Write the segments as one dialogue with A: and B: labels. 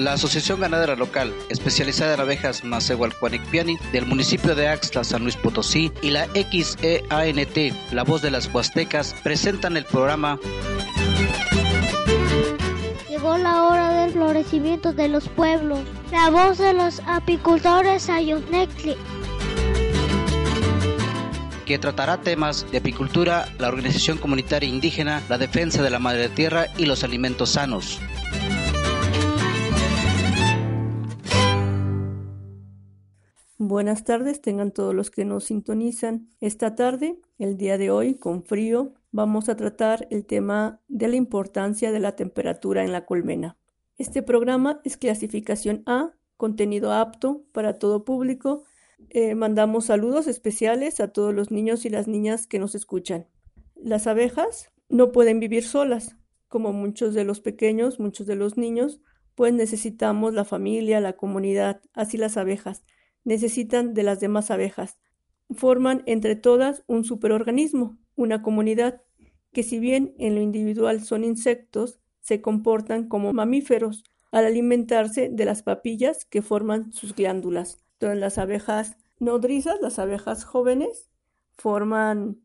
A: La Asociación Ganadera Local, especializada en abejas Macehualcuanicpiani del municipio de Axtla, San Luis Potosí, y la XEANT, La Voz de las Huastecas, presentan el programa
B: Llegó la hora del florecimiento de los pueblos. La voz de los apicultores Ayunecli.
A: que tratará temas de apicultura, la organización comunitaria indígena, la defensa de la madre tierra y los alimentos sanos.
C: Buenas tardes, tengan todos los que nos sintonizan. Esta tarde, el día de hoy, con frío, vamos a tratar el tema de la importancia de la temperatura en la colmena. Este programa es clasificación A, contenido apto para todo público. Eh, mandamos saludos especiales a todos los niños y las niñas que nos escuchan. Las abejas no pueden vivir solas, como muchos de los pequeños, muchos de los niños, pues necesitamos la familia, la comunidad, así las abejas necesitan de las demás abejas. Forman entre todas un superorganismo, una comunidad, que si bien en lo individual son insectos, se comportan como mamíferos al alimentarse de las papillas que forman sus glándulas. Entonces las abejas nodrizas, las abejas jóvenes, forman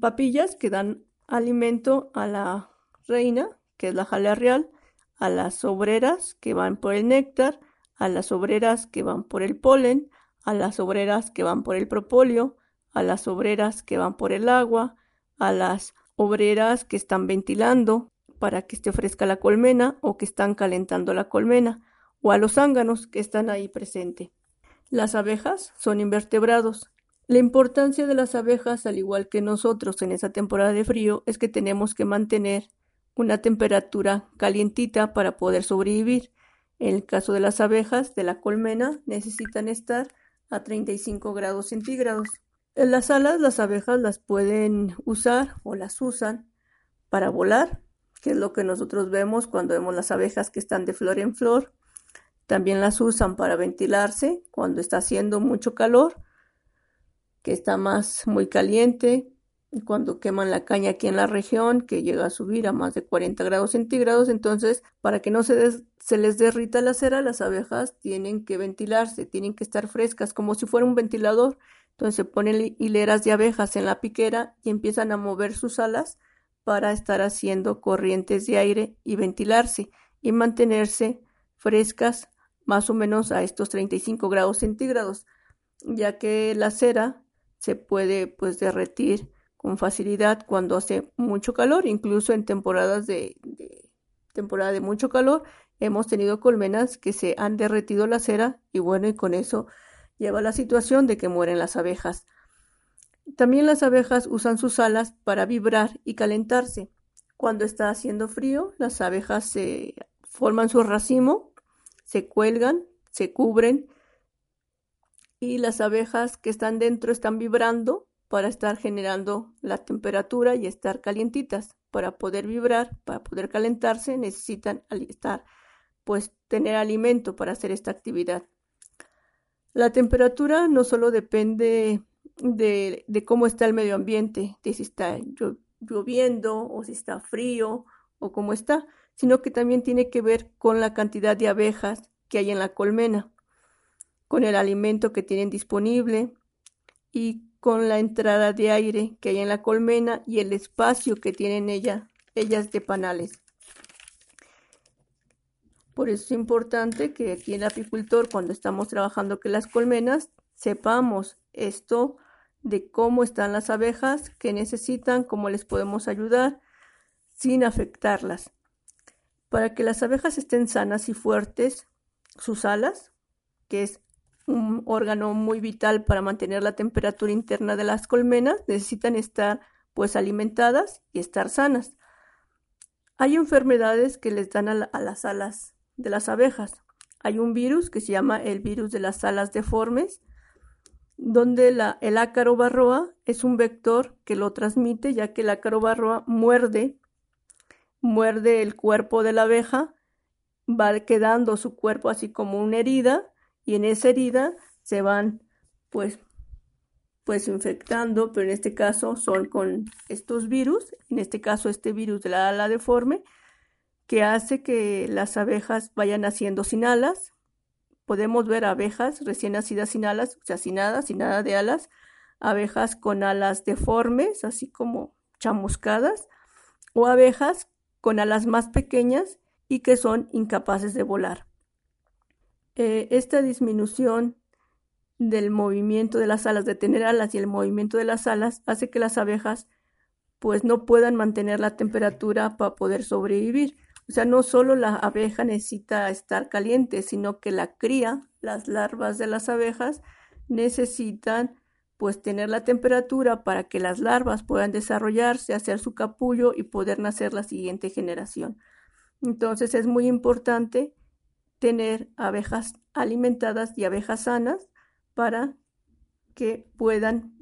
C: papillas que dan alimento a la reina, que es la jalea real, a las obreras que van por el néctar, a las obreras que van por el polen, a las obreras que van por el propóleo, a las obreras que van por el agua, a las obreras que están ventilando para que esté fresca la colmena o que están calentando la colmena, o a los zánganos que están ahí presentes. Las abejas son invertebrados. La importancia de las abejas, al igual que nosotros en esa temporada de frío, es que tenemos que mantener una temperatura calientita para poder sobrevivir. En el caso de las abejas de la colmena necesitan estar a 35 grados centígrados. En las alas las abejas las pueden usar o las usan para volar, que es lo que nosotros vemos cuando vemos las abejas que están de flor en flor. También las usan para ventilarse cuando está haciendo mucho calor, que está más muy caliente, cuando queman la caña aquí en la región, que llega a subir a más de 40 grados centígrados, entonces para que no se, se les derrita la cera, las abejas tienen que ventilarse, tienen que estar frescas, como si fuera un ventilador. Entonces se ponen hileras de abejas en la piquera y empiezan a mover sus alas para estar haciendo corrientes de aire y ventilarse y mantenerse frescas más o menos a estos 35 grados centígrados, ya que la cera se puede pues derretir con facilidad cuando hace mucho calor, incluso en temporadas de, temporada de mucho calor, hemos tenido colmenas que se han derretido la cera y bueno, y con eso lleva la situación de que mueren las abejas. También las abejas usan sus alas para vibrar y calentarse. Cuando está haciendo frío, las abejas se forman su racimo, se cuelgan, se cubren y las abejas que están dentro están vibrando para estar generando la temperatura y estar calientitas. Para poder vibrar, para poder calentarse, necesitan estar, pues, tener alimento para hacer esta actividad. La temperatura no solo depende de, cómo está el medio ambiente, de si está lloviendo o si está frío o cómo está, sino que también tiene que ver con la cantidad de abejas que hay en la colmena, con el alimento que tienen disponible y con la entrada de aire que hay en la colmena y el espacio que tienen ella, ellas de panales. Por eso es importante que aquí el apicultor, cuando estamos trabajando con las colmenas, sepamos esto de cómo están las abejas, qué necesitan, cómo les podemos ayudar sin afectarlas. Para que las abejas estén sanas y fuertes, sus alas, que es un órgano muy vital para mantener la temperatura interna de las colmenas, necesitan estar pues alimentadas y estar sanas. Hay enfermedades que les dan a, las alas de las abejas. Hay un virus que se llama el virus de las alas deformes, donde el ácaro barroa es un vector que lo transmite, ya que el ácaro barroa muerde, muerde el cuerpo de la abeja, va quedando su cuerpo así como una herida, y en esa herida se van pues pues infectando, pero en este caso son con estos virus, en este caso este virus de la ala deforme, que hace que las abejas vayan naciendo sin alas. Podemos ver abejas recién nacidas sin alas, o sea, sin nada, sin nada de alas, abejas con alas deformes, así como chamuscadas, o abejas con alas más pequeñas y que son incapaces de volar. Eh, esta disminución del movimiento de las alas, de tener alas y el movimiento de las alas, hace que las abejas pues no puedan mantener la temperatura para poder sobrevivir. O sea, no solo la abeja necesita estar caliente, sino que la cría, las larvas de las abejas, necesitan pues tener la temperatura para que las larvas puedan desarrollarse, hacer su capullo y poder nacer la siguiente generación. Entonces es muy importante tener abejas alimentadas y abejas sanas para que puedan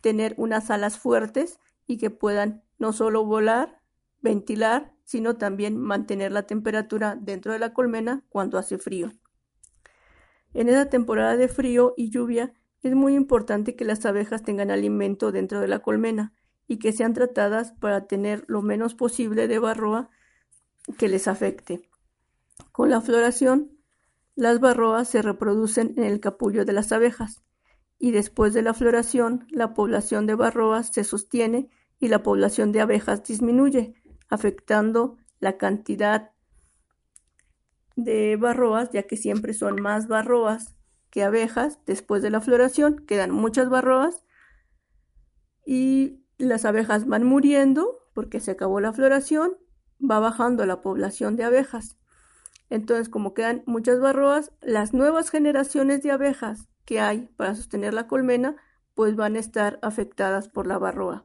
C: tener unas alas fuertes y que puedan no solo volar, ventilar, sino también mantener la temperatura dentro de la colmena cuando hace frío. En esa temporada de frío y lluvia es muy importante que las abejas tengan alimento dentro de la colmena y que sean tratadas para tener lo menos posible de barroa que les afecte. Con la floración las barroas se reproducen en el capullo de las abejas, y después de la floración la población de barroas se sostiene y la población de abejas disminuye, afectando la cantidad de barroas, ya que siempre son más barroas que abejas. Después de la floración quedan muchas barroas y las abejas van muriendo porque se acabó la floración, va bajando la población de abejas. Entonces, como quedan muchas barroas, las nuevas generaciones de abejas que hay para sostener la colmena, pues van a estar afectadas por la barroa,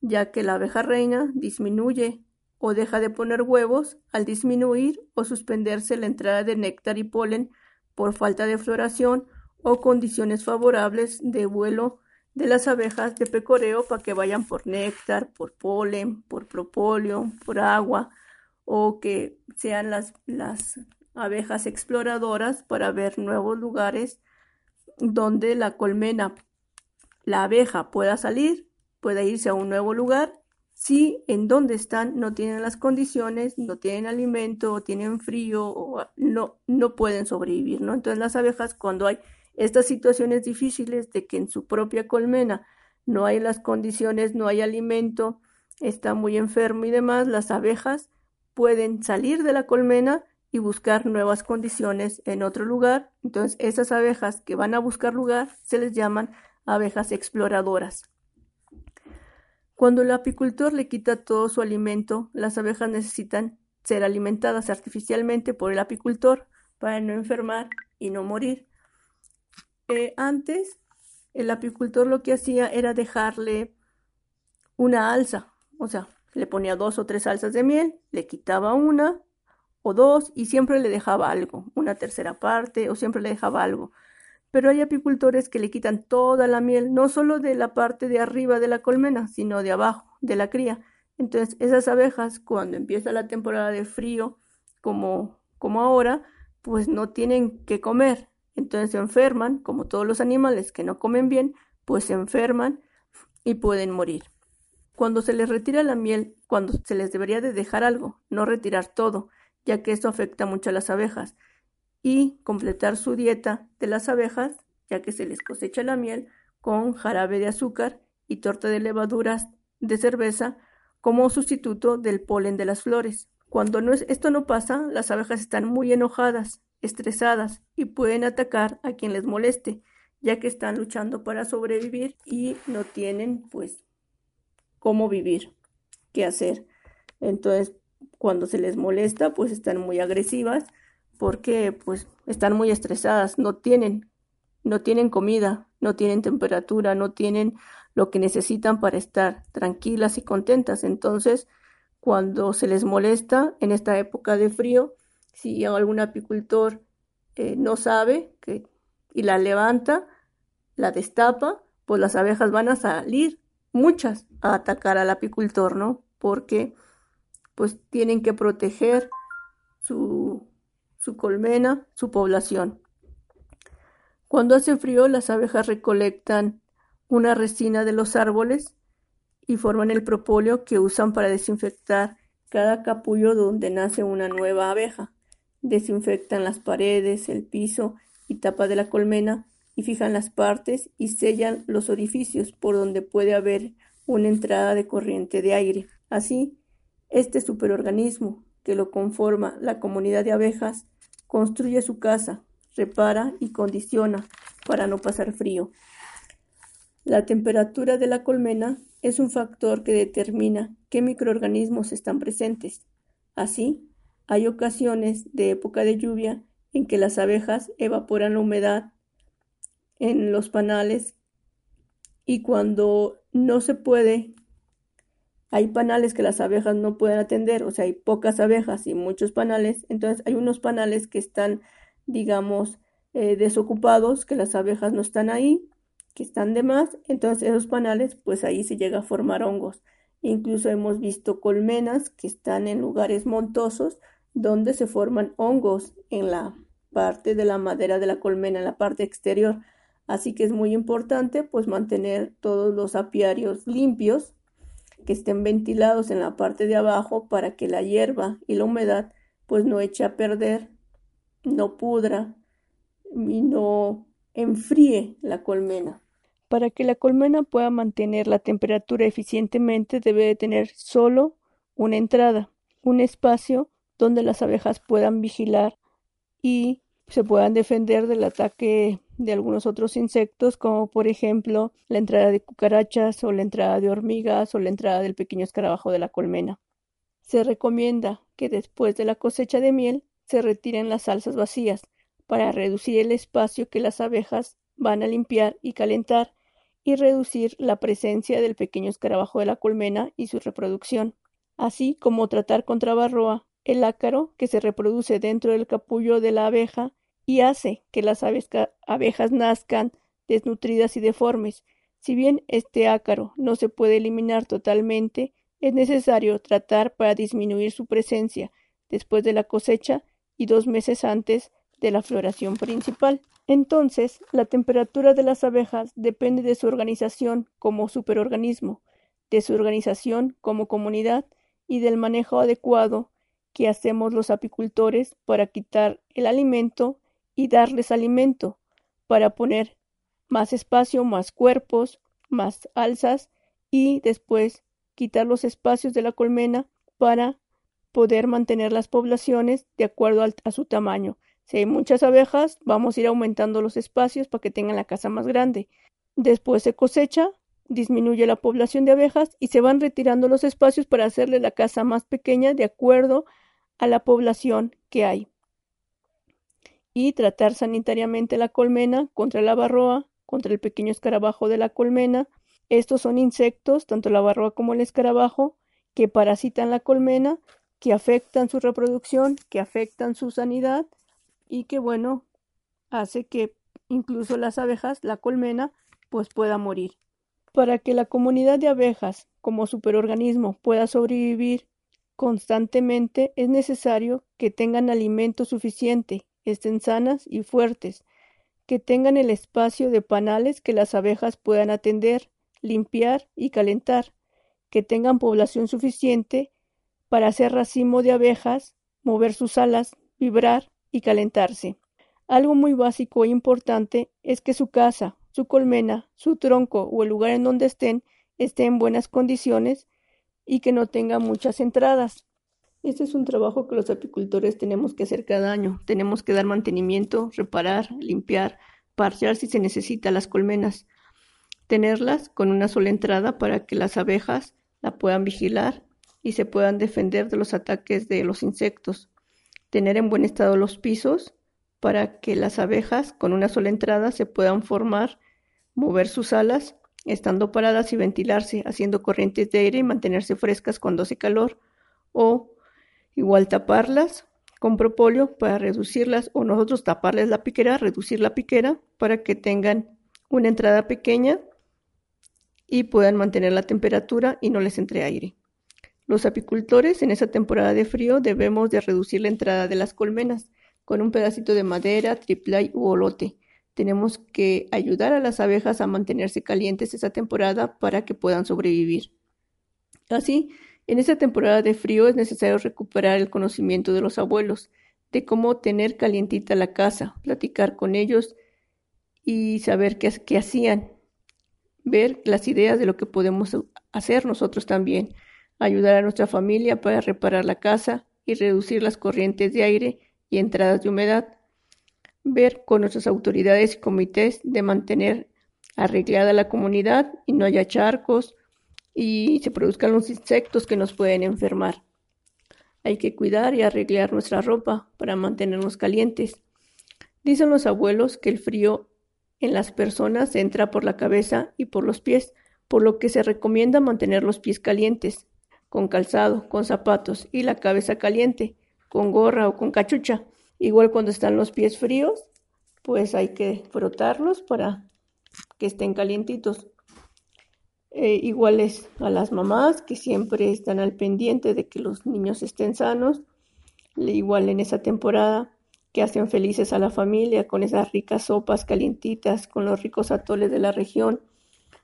C: ya que la abeja reina disminuye o deja de poner huevos al disminuir o suspenderse la entrada de néctar y polen por falta de floración o condiciones favorables de vuelo de las abejas de pecoreo para que vayan por néctar, por polen, por propóleo, por agua o que sean las, las abejas exploradoras para ver nuevos lugares donde la colmena, la abeja pueda salir, pueda irse a un nuevo lugar, si en donde están no tienen las condiciones, no tienen alimento, tienen frío o no, no pueden sobrevivir, ¿no? Entonces las abejas cuando hay estas situaciones difíciles de que en su propia colmena no hay las condiciones, no hay alimento, está muy enfermo y demás, las abejas pueden salir de la colmena y buscar nuevas condiciones en otro lugar. Entonces, esas abejas que van a buscar lugar se les llaman abejas exploradoras. Cuando el apicultor le quita todo su alimento, las abejas necesitan ser alimentadas artificialmente por el apicultor para no enfermar y no morir. Eh, antes, el apicultor lo que hacía era dejarle una alza, o sea, le ponía dos o tres salsas de miel, le quitaba una o dos y siempre le dejaba algo, una tercera parte o siempre le dejaba algo. Pero hay apicultores que le quitan toda la miel, no solo de la parte de arriba de la colmena, sino de abajo, de la cría. Entonces, esas abejas, cuando empieza la temporada de frío, como, como ahora, pues no tienen que comer. Entonces se enferman, como todos los animales que no comen bien, pues se enferman y pueden morir. Cuando se les retira la miel, cuando se les debería de dejar algo, no retirar todo, ya que esto afecta mucho a las abejas, y completar su dieta de las abejas, ya que se les cosecha la miel con jarabe de azúcar y torta de levaduras de cerveza como sustituto del polen de las flores. Cuando esto no pasa, las abejas están muy enojadas, estresadas y pueden atacar a quien les moleste, ya que están luchando para sobrevivir y no tienen pues cómo vivir, qué hacer. Entonces, cuando se les molesta, pues están muy agresivas porque pues están muy estresadas, no tienen no tienen comida, no tienen temperatura, no tienen lo que necesitan para estar tranquilas y contentas. Entonces, cuando se les molesta en esta época de frío, si algún apicultor eh, no sabe que, y la levanta, la destapa, pues las abejas van a salir, muchas, a atacar al apicultor, ¿no? Porque pues tienen que proteger su, su colmena, su población. Cuando hace frío, las abejas recolectan una resina de los árboles y forman el propóleo que usan para desinfectar cada capullo donde nace una nueva abeja. Desinfectan las paredes, el piso y tapa de la colmena fijan las partes y sellan los orificios por donde puede haber una entrada de corriente de aire. Así, este superorganismo que lo conforma la comunidad de abejas construye su casa, repara y condiciona para no pasar frío. La temperatura de la colmena es un factor que determina qué microorganismos están presentes. Así, hay ocasiones de época de lluvia en que las abejas evaporan la humedad en los panales y cuando no se puede, hay panales que las abejas no pueden atender, o sea, hay pocas abejas y muchos panales, entonces hay unos panales que están, digamos, eh, desocupados, que las abejas no están ahí que están de más, entonces esos panales, pues ahí se llega a formar hongos. Incluso hemos visto colmenas que están en lugares montosos donde se forman hongos en la parte de la madera de la colmena, en la parte exterior. Así que es muy importante pues mantener todos los apiarios limpios, que estén ventilados en la parte de abajo para que la hierba y la humedad pues no eche a perder, no pudra y no enfríe la colmena. Para que la colmena pueda mantener la temperatura eficientemente debe de tener solo una entrada, un espacio donde las abejas puedan vigilar y se puedan defender del ataque de algunos otros insectos, como por ejemplo la entrada de cucarachas o la entrada de hormigas o la entrada del pequeño escarabajo de la colmena. Se recomienda que después de la cosecha de miel se retiren las salsas vacías, para reducir el espacio que las abejas van a limpiar y calentar y reducir la presencia del pequeño escarabajo de la colmena y su reproducción, así como tratar contra barroa, el ácaro que se reproduce dentro del capullo de la abeja y hace que las abejas nazcan desnutridas y deformes. Si bien este ácaro no se puede eliminar totalmente, es necesario tratar para disminuir su presencia después de la cosecha y dos meses antes de la floración principal. Entonces, la temperatura de las abejas depende de su organización como superorganismo, de su organización como comunidad y del manejo adecuado que hacemos los apicultores para quitar el alimento y darles alimento, para poner más espacio, más cuerpos, más alzas y después quitar los espacios de la colmena para poder mantener las poblaciones de acuerdo a su tamaño. Si hay muchas abejas, vamos a ir aumentando los espacios para que tengan la casa más grande. Después se cosecha, disminuye la población de abejas y se van retirando los espacios para hacerle la casa más pequeña de acuerdo a la población que hay. Y tratar sanitariamente la colmena contra la barroa, contra el pequeño escarabajo de la colmena. Estos son insectos, tanto la barroa como el escarabajo, que parasitan la colmena, que afectan su reproducción, que afectan su sanidad y que bueno, hace que incluso las abejas, la colmena, pues pueda morir. Para que la comunidad de abejas como superorganismo pueda sobrevivir constantemente es necesario que tengan alimento suficiente, estén sanas y fuertes, que tengan el espacio de panales que las abejas puedan atender, limpiar y calentar, que tengan población suficiente para hacer racimo de abejas, mover sus alas, vibrar y calentarse. Algo muy básico e importante es que su casa, su colmena, su tronco o el lugar en donde estén esté en buenas condiciones y que no tenga muchas entradas. Este es un trabajo que los apicultores tenemos que hacer cada año. Tenemos que dar mantenimiento, reparar, limpiar, parchear si se necesita las colmenas, tenerlas con una sola entrada para que las abejas la puedan vigilar y se puedan defender de los ataques de los insectos tener en buen estado los pisos para que las abejas con una sola entrada se puedan formar, mover sus alas, estando paradas y ventilarse, haciendo corrientes de aire y mantenerse frescas cuando hace calor, o igual taparlas con propóleo para reducirlas o nosotros taparles la piquera, reducir la piquera para que tengan una entrada pequeña y puedan mantener la temperatura y no les entre aire. Los apicultores en esa temporada de frío debemos de reducir la entrada de las colmenas con un pedacito de madera, triplay u olote. Tenemos que ayudar a las abejas a mantenerse calientes esa temporada para que puedan sobrevivir. Así, en esta temporada de frío es necesario recuperar el conocimiento de los abuelos, de cómo tener calientita la casa, platicar con ellos y saber qué, hacían, ver las ideas de lo que podemos hacer nosotros también, ayudar a nuestra familia para reparar la casa y reducir las corrientes de aire y entradas de humedad, ver con nuestras autoridades y comités de mantener arreglada la comunidad y no haya charcos y se produzcan los insectos que nos pueden enfermar. Hay que cuidar y arreglar nuestra ropa para mantenernos calientes. Dicen los abuelos que el frío en las personas entra por la cabeza y por los pies, por lo que se recomienda mantener los pies calientes, con calzado, con zapatos y la cabeza caliente, con gorra o con cachucha. Igual cuando están los pies fríos, pues hay que frotarlos para que estén calientitos. Eh, iguales a las mamás que siempre están al pendiente de que los niños estén sanos, igual en esa temporada que hacen felices a la familia con esas ricas sopas calientitas, con los ricos atoles de la región,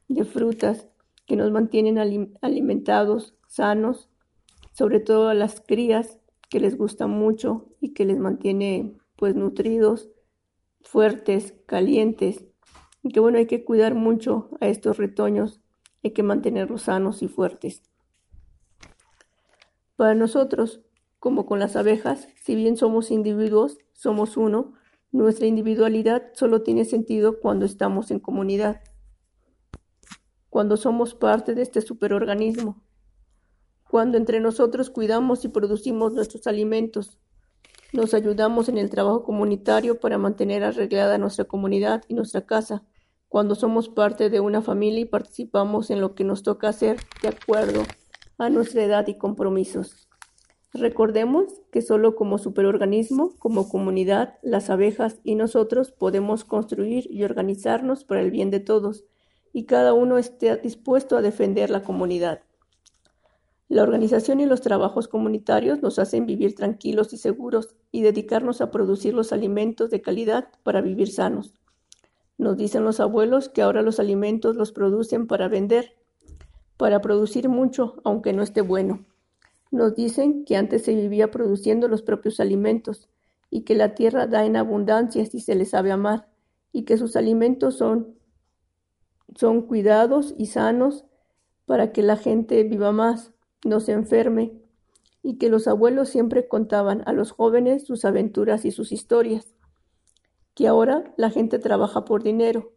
C: de frutas que nos mantienen alimentados, sanos, sobre todo a las crías que les gusta mucho y que les mantiene pues nutridos, fuertes, calientes, y que bueno, hay que cuidar mucho a estos retoños hay que mantenerlos sanos y fuertes. Para nosotros, como con las abejas, si bien somos individuos, somos uno, nuestra individualidad solo tiene sentido cuando estamos en comunidad, cuando somos parte de este superorganismo, cuando entre nosotros cuidamos y producimos nuestros alimentos, nos ayudamos en el trabajo comunitario para mantener arreglada nuestra comunidad y nuestra casa, cuando somos parte de una familia y participamos en lo que nos toca hacer de acuerdo a nuestra edad y compromisos. Recordemos que solo como superorganismo, como comunidad, las abejas y nosotros podemos construir y organizarnos para el bien de todos y cada uno esté dispuesto a defender la comunidad. La organización y los trabajos comunitarios nos hacen vivir tranquilos y seguros y dedicarnos a producir los alimentos de calidad para vivir sanos. Nos dicen los abuelos que ahora los alimentos los producen para vender, para producir mucho, aunque no esté bueno. Nos dicen que antes se vivía produciendo los propios alimentos y que la tierra da en abundancia si se le sabe amar y que sus alimentos son, son cuidados y sanos para que la gente viva más, no se enferme y que los abuelos siempre contaban a los jóvenes sus aventuras y sus historias que ahora la gente trabaja por dinero,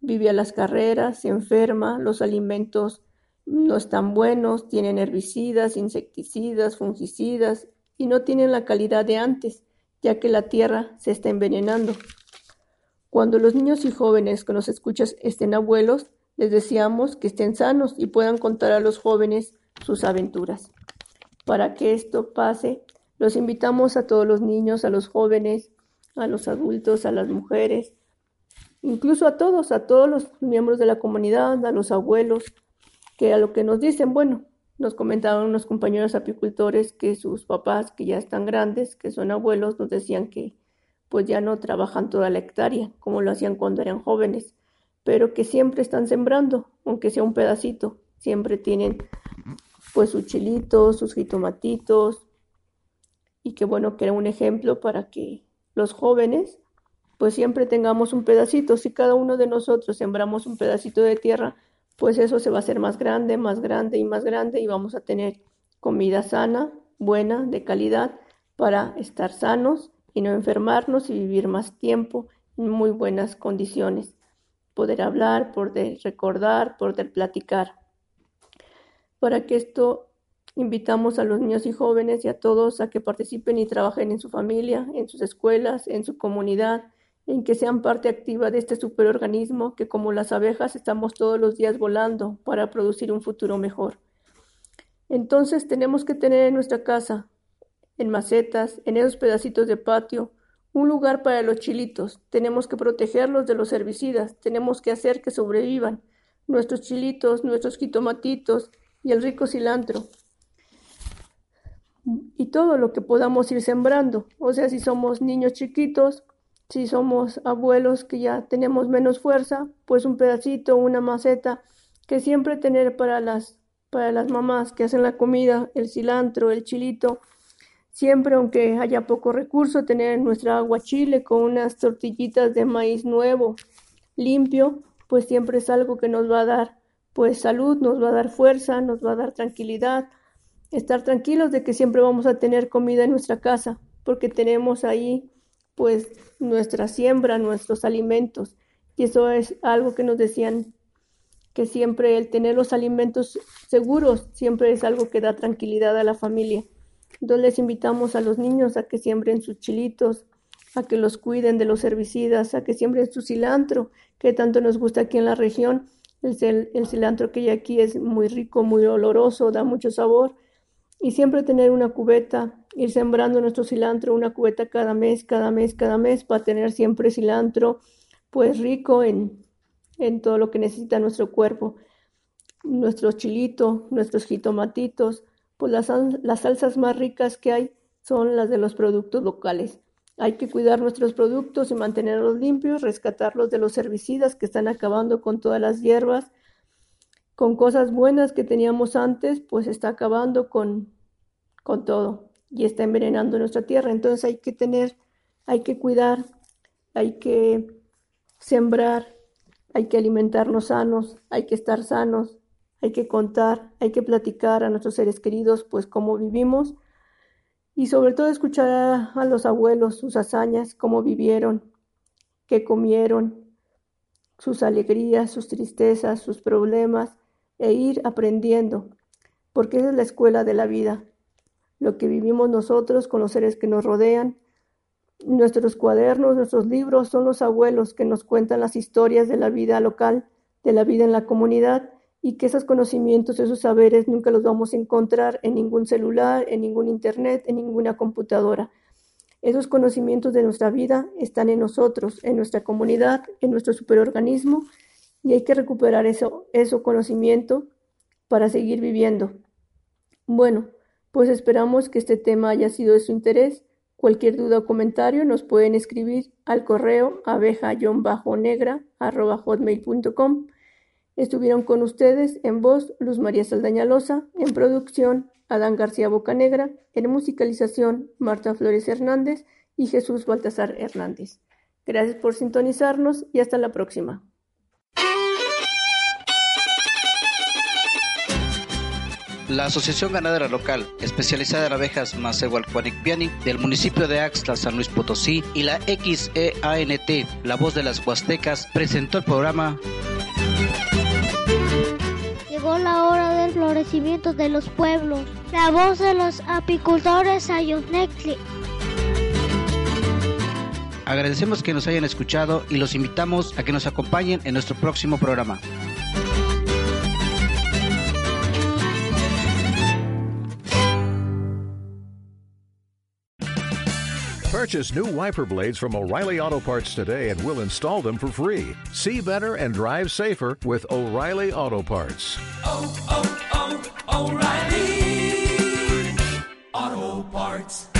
C: vive a las carreras, se enferma, los alimentos no están buenos, tienen herbicidas, insecticidas, fungicidas y no tienen la calidad de antes, ya que la tierra se está envenenando. Cuando los niños y jóvenes que nos escuchas estén abuelos, les deseamos que estén sanos y puedan contar a los jóvenes sus aventuras. Para que esto pase, los invitamos a todos los niños, a los jóvenes, a los adultos, a las mujeres, incluso a todos, a todos los miembros de la comunidad, a los abuelos, que a lo que nos dicen, bueno, nos comentaban unos compañeros apicultores que sus papás, que ya están grandes, que son abuelos, nos decían que pues ya no trabajan toda la hectárea, como lo hacían cuando eran jóvenes, pero que siempre están sembrando, aunque sea un pedacito, siempre tienen pues sus chilitos, sus jitomatitos, y que bueno, que era un ejemplo para que los jóvenes, pues siempre tengamos un pedacito. Si cada uno de nosotros sembramos un pedacito de tierra, pues eso se va a hacer más grande, más grande y más grande y vamos a tener comida sana, buena, de calidad, para estar sanos y no enfermarnos y vivir más tiempo en muy buenas condiciones. Poder hablar, poder recordar, poder platicar. Para que esto Invitamos a los niños y jóvenes y a todos a que participen y trabajen en su familia, en sus escuelas, en su comunidad, en que sean parte activa de este superorganismo que como las abejas estamos todos los días volando para producir un futuro mejor. Entonces tenemos que tener en nuestra casa, en macetas, en esos pedacitos de patio, un lugar para los chilitos. Tenemos que protegerlos de los herbicidas, tenemos que hacer que sobrevivan nuestros chilitos, nuestros jitomatitos y el rico cilantro. Y todo lo que podamos ir sembrando. O sea, si somos niños chiquitos, si somos abuelos que ya tenemos menos fuerza, pues un pedacito, una maceta, que siempre tener para las, para las mamás que hacen la comida, el cilantro, el chilito, Siempre, aunque haya poco recurso, tener nuestra agua chile con unas tortillitas de maíz nuevo, limpio, pues siempre es algo que nos va a dar pues salud, nos va a dar fuerza, nos va a dar tranquilidad, estar tranquilos de que siempre vamos a tener comida en nuestra casa, porque tenemos ahí pues nuestra siembra, nuestros alimentos. Y eso es algo que nos decían que siempre el tener los alimentos seguros siempre es algo que da tranquilidad a la familia. Entonces les invitamos a los niños a que siembren sus chilitos, a que los cuiden de los herbicidas, a que siembren su cilantro, que tanto nos gusta aquí en la región. El, el cilantro que hay aquí es muy rico, muy oloroso, da mucho sabor. Y siempre tener una cubeta, ir sembrando nuestro cilantro, una cubeta cada mes, cada mes, cada mes, para tener siempre cilantro, pues rico en, en todo lo que necesita nuestro cuerpo. Nuestro chilito, nuestros jitomatitos, pues las, salsas más ricas que hay son las de los productos locales. Hay que cuidar nuestros productos y mantenerlos limpios, rescatarlos de los herbicidas que están acabando con todas las hierbas, con cosas buenas que teníamos antes, pues está acabando con, con todo y está envenenando nuestra tierra. Entonces hay que tener, hay que cuidar, hay que sembrar, hay que alimentarnos sanos, hay que estar sanos, hay que contar, hay que platicar a nuestros seres queridos, pues cómo vivimos y sobre todo escuchar a, los abuelos sus hazañas, cómo vivieron, qué comieron, sus alegrías, sus tristezas, sus problemas e ir aprendiendo, porque esa es la escuela de la vida. Lo que vivimos nosotros con los seres que nos rodean, nuestros cuadernos, nuestros libros son los abuelos que nos cuentan las historias de la vida local, de la vida en la comunidad y que esos conocimientos, esos saberes nunca los vamos a encontrar en ningún celular, en ningún internet, en ninguna computadora. Esos conocimientos de nuestra vida están en nosotros, en nuestra comunidad, en nuestro superorganismo y hay que recuperar eso, eso conocimiento para seguir viviendo. Bueno, pues esperamos que este tema haya sido de su interés. Cualquier duda o comentario nos pueden escribir al correo abeja-negra.com Estuvieron con ustedes en voz Luz María Saldaña Loza, en producción Adán García Bocanegra, en musicalización Marta Flores Hernández y Jesús Baltasar Hernández. Gracias por sintonizarnos y hasta la próxima.
A: La Asociación Ganadera Local, especializada en abejas Piani, del municipio de Axtla, San Luis Potosí, y la XEANT, La Voz de las Huastecas, presentó el programa
B: Llegó la hora del florecimiento de los pueblos. La voz de los apicultores Ayunecli.
A: Agradecemos que nos hayan escuchado y los invitamos a que nos acompañen en nuestro próximo programa.
D: Purchase new wiper blades from O'Reilly Auto Parts today and we'll install them for free. See better and drive safer with O'Reilly Auto Parts. Oh, oh, oh, O'Reilly Auto Parts.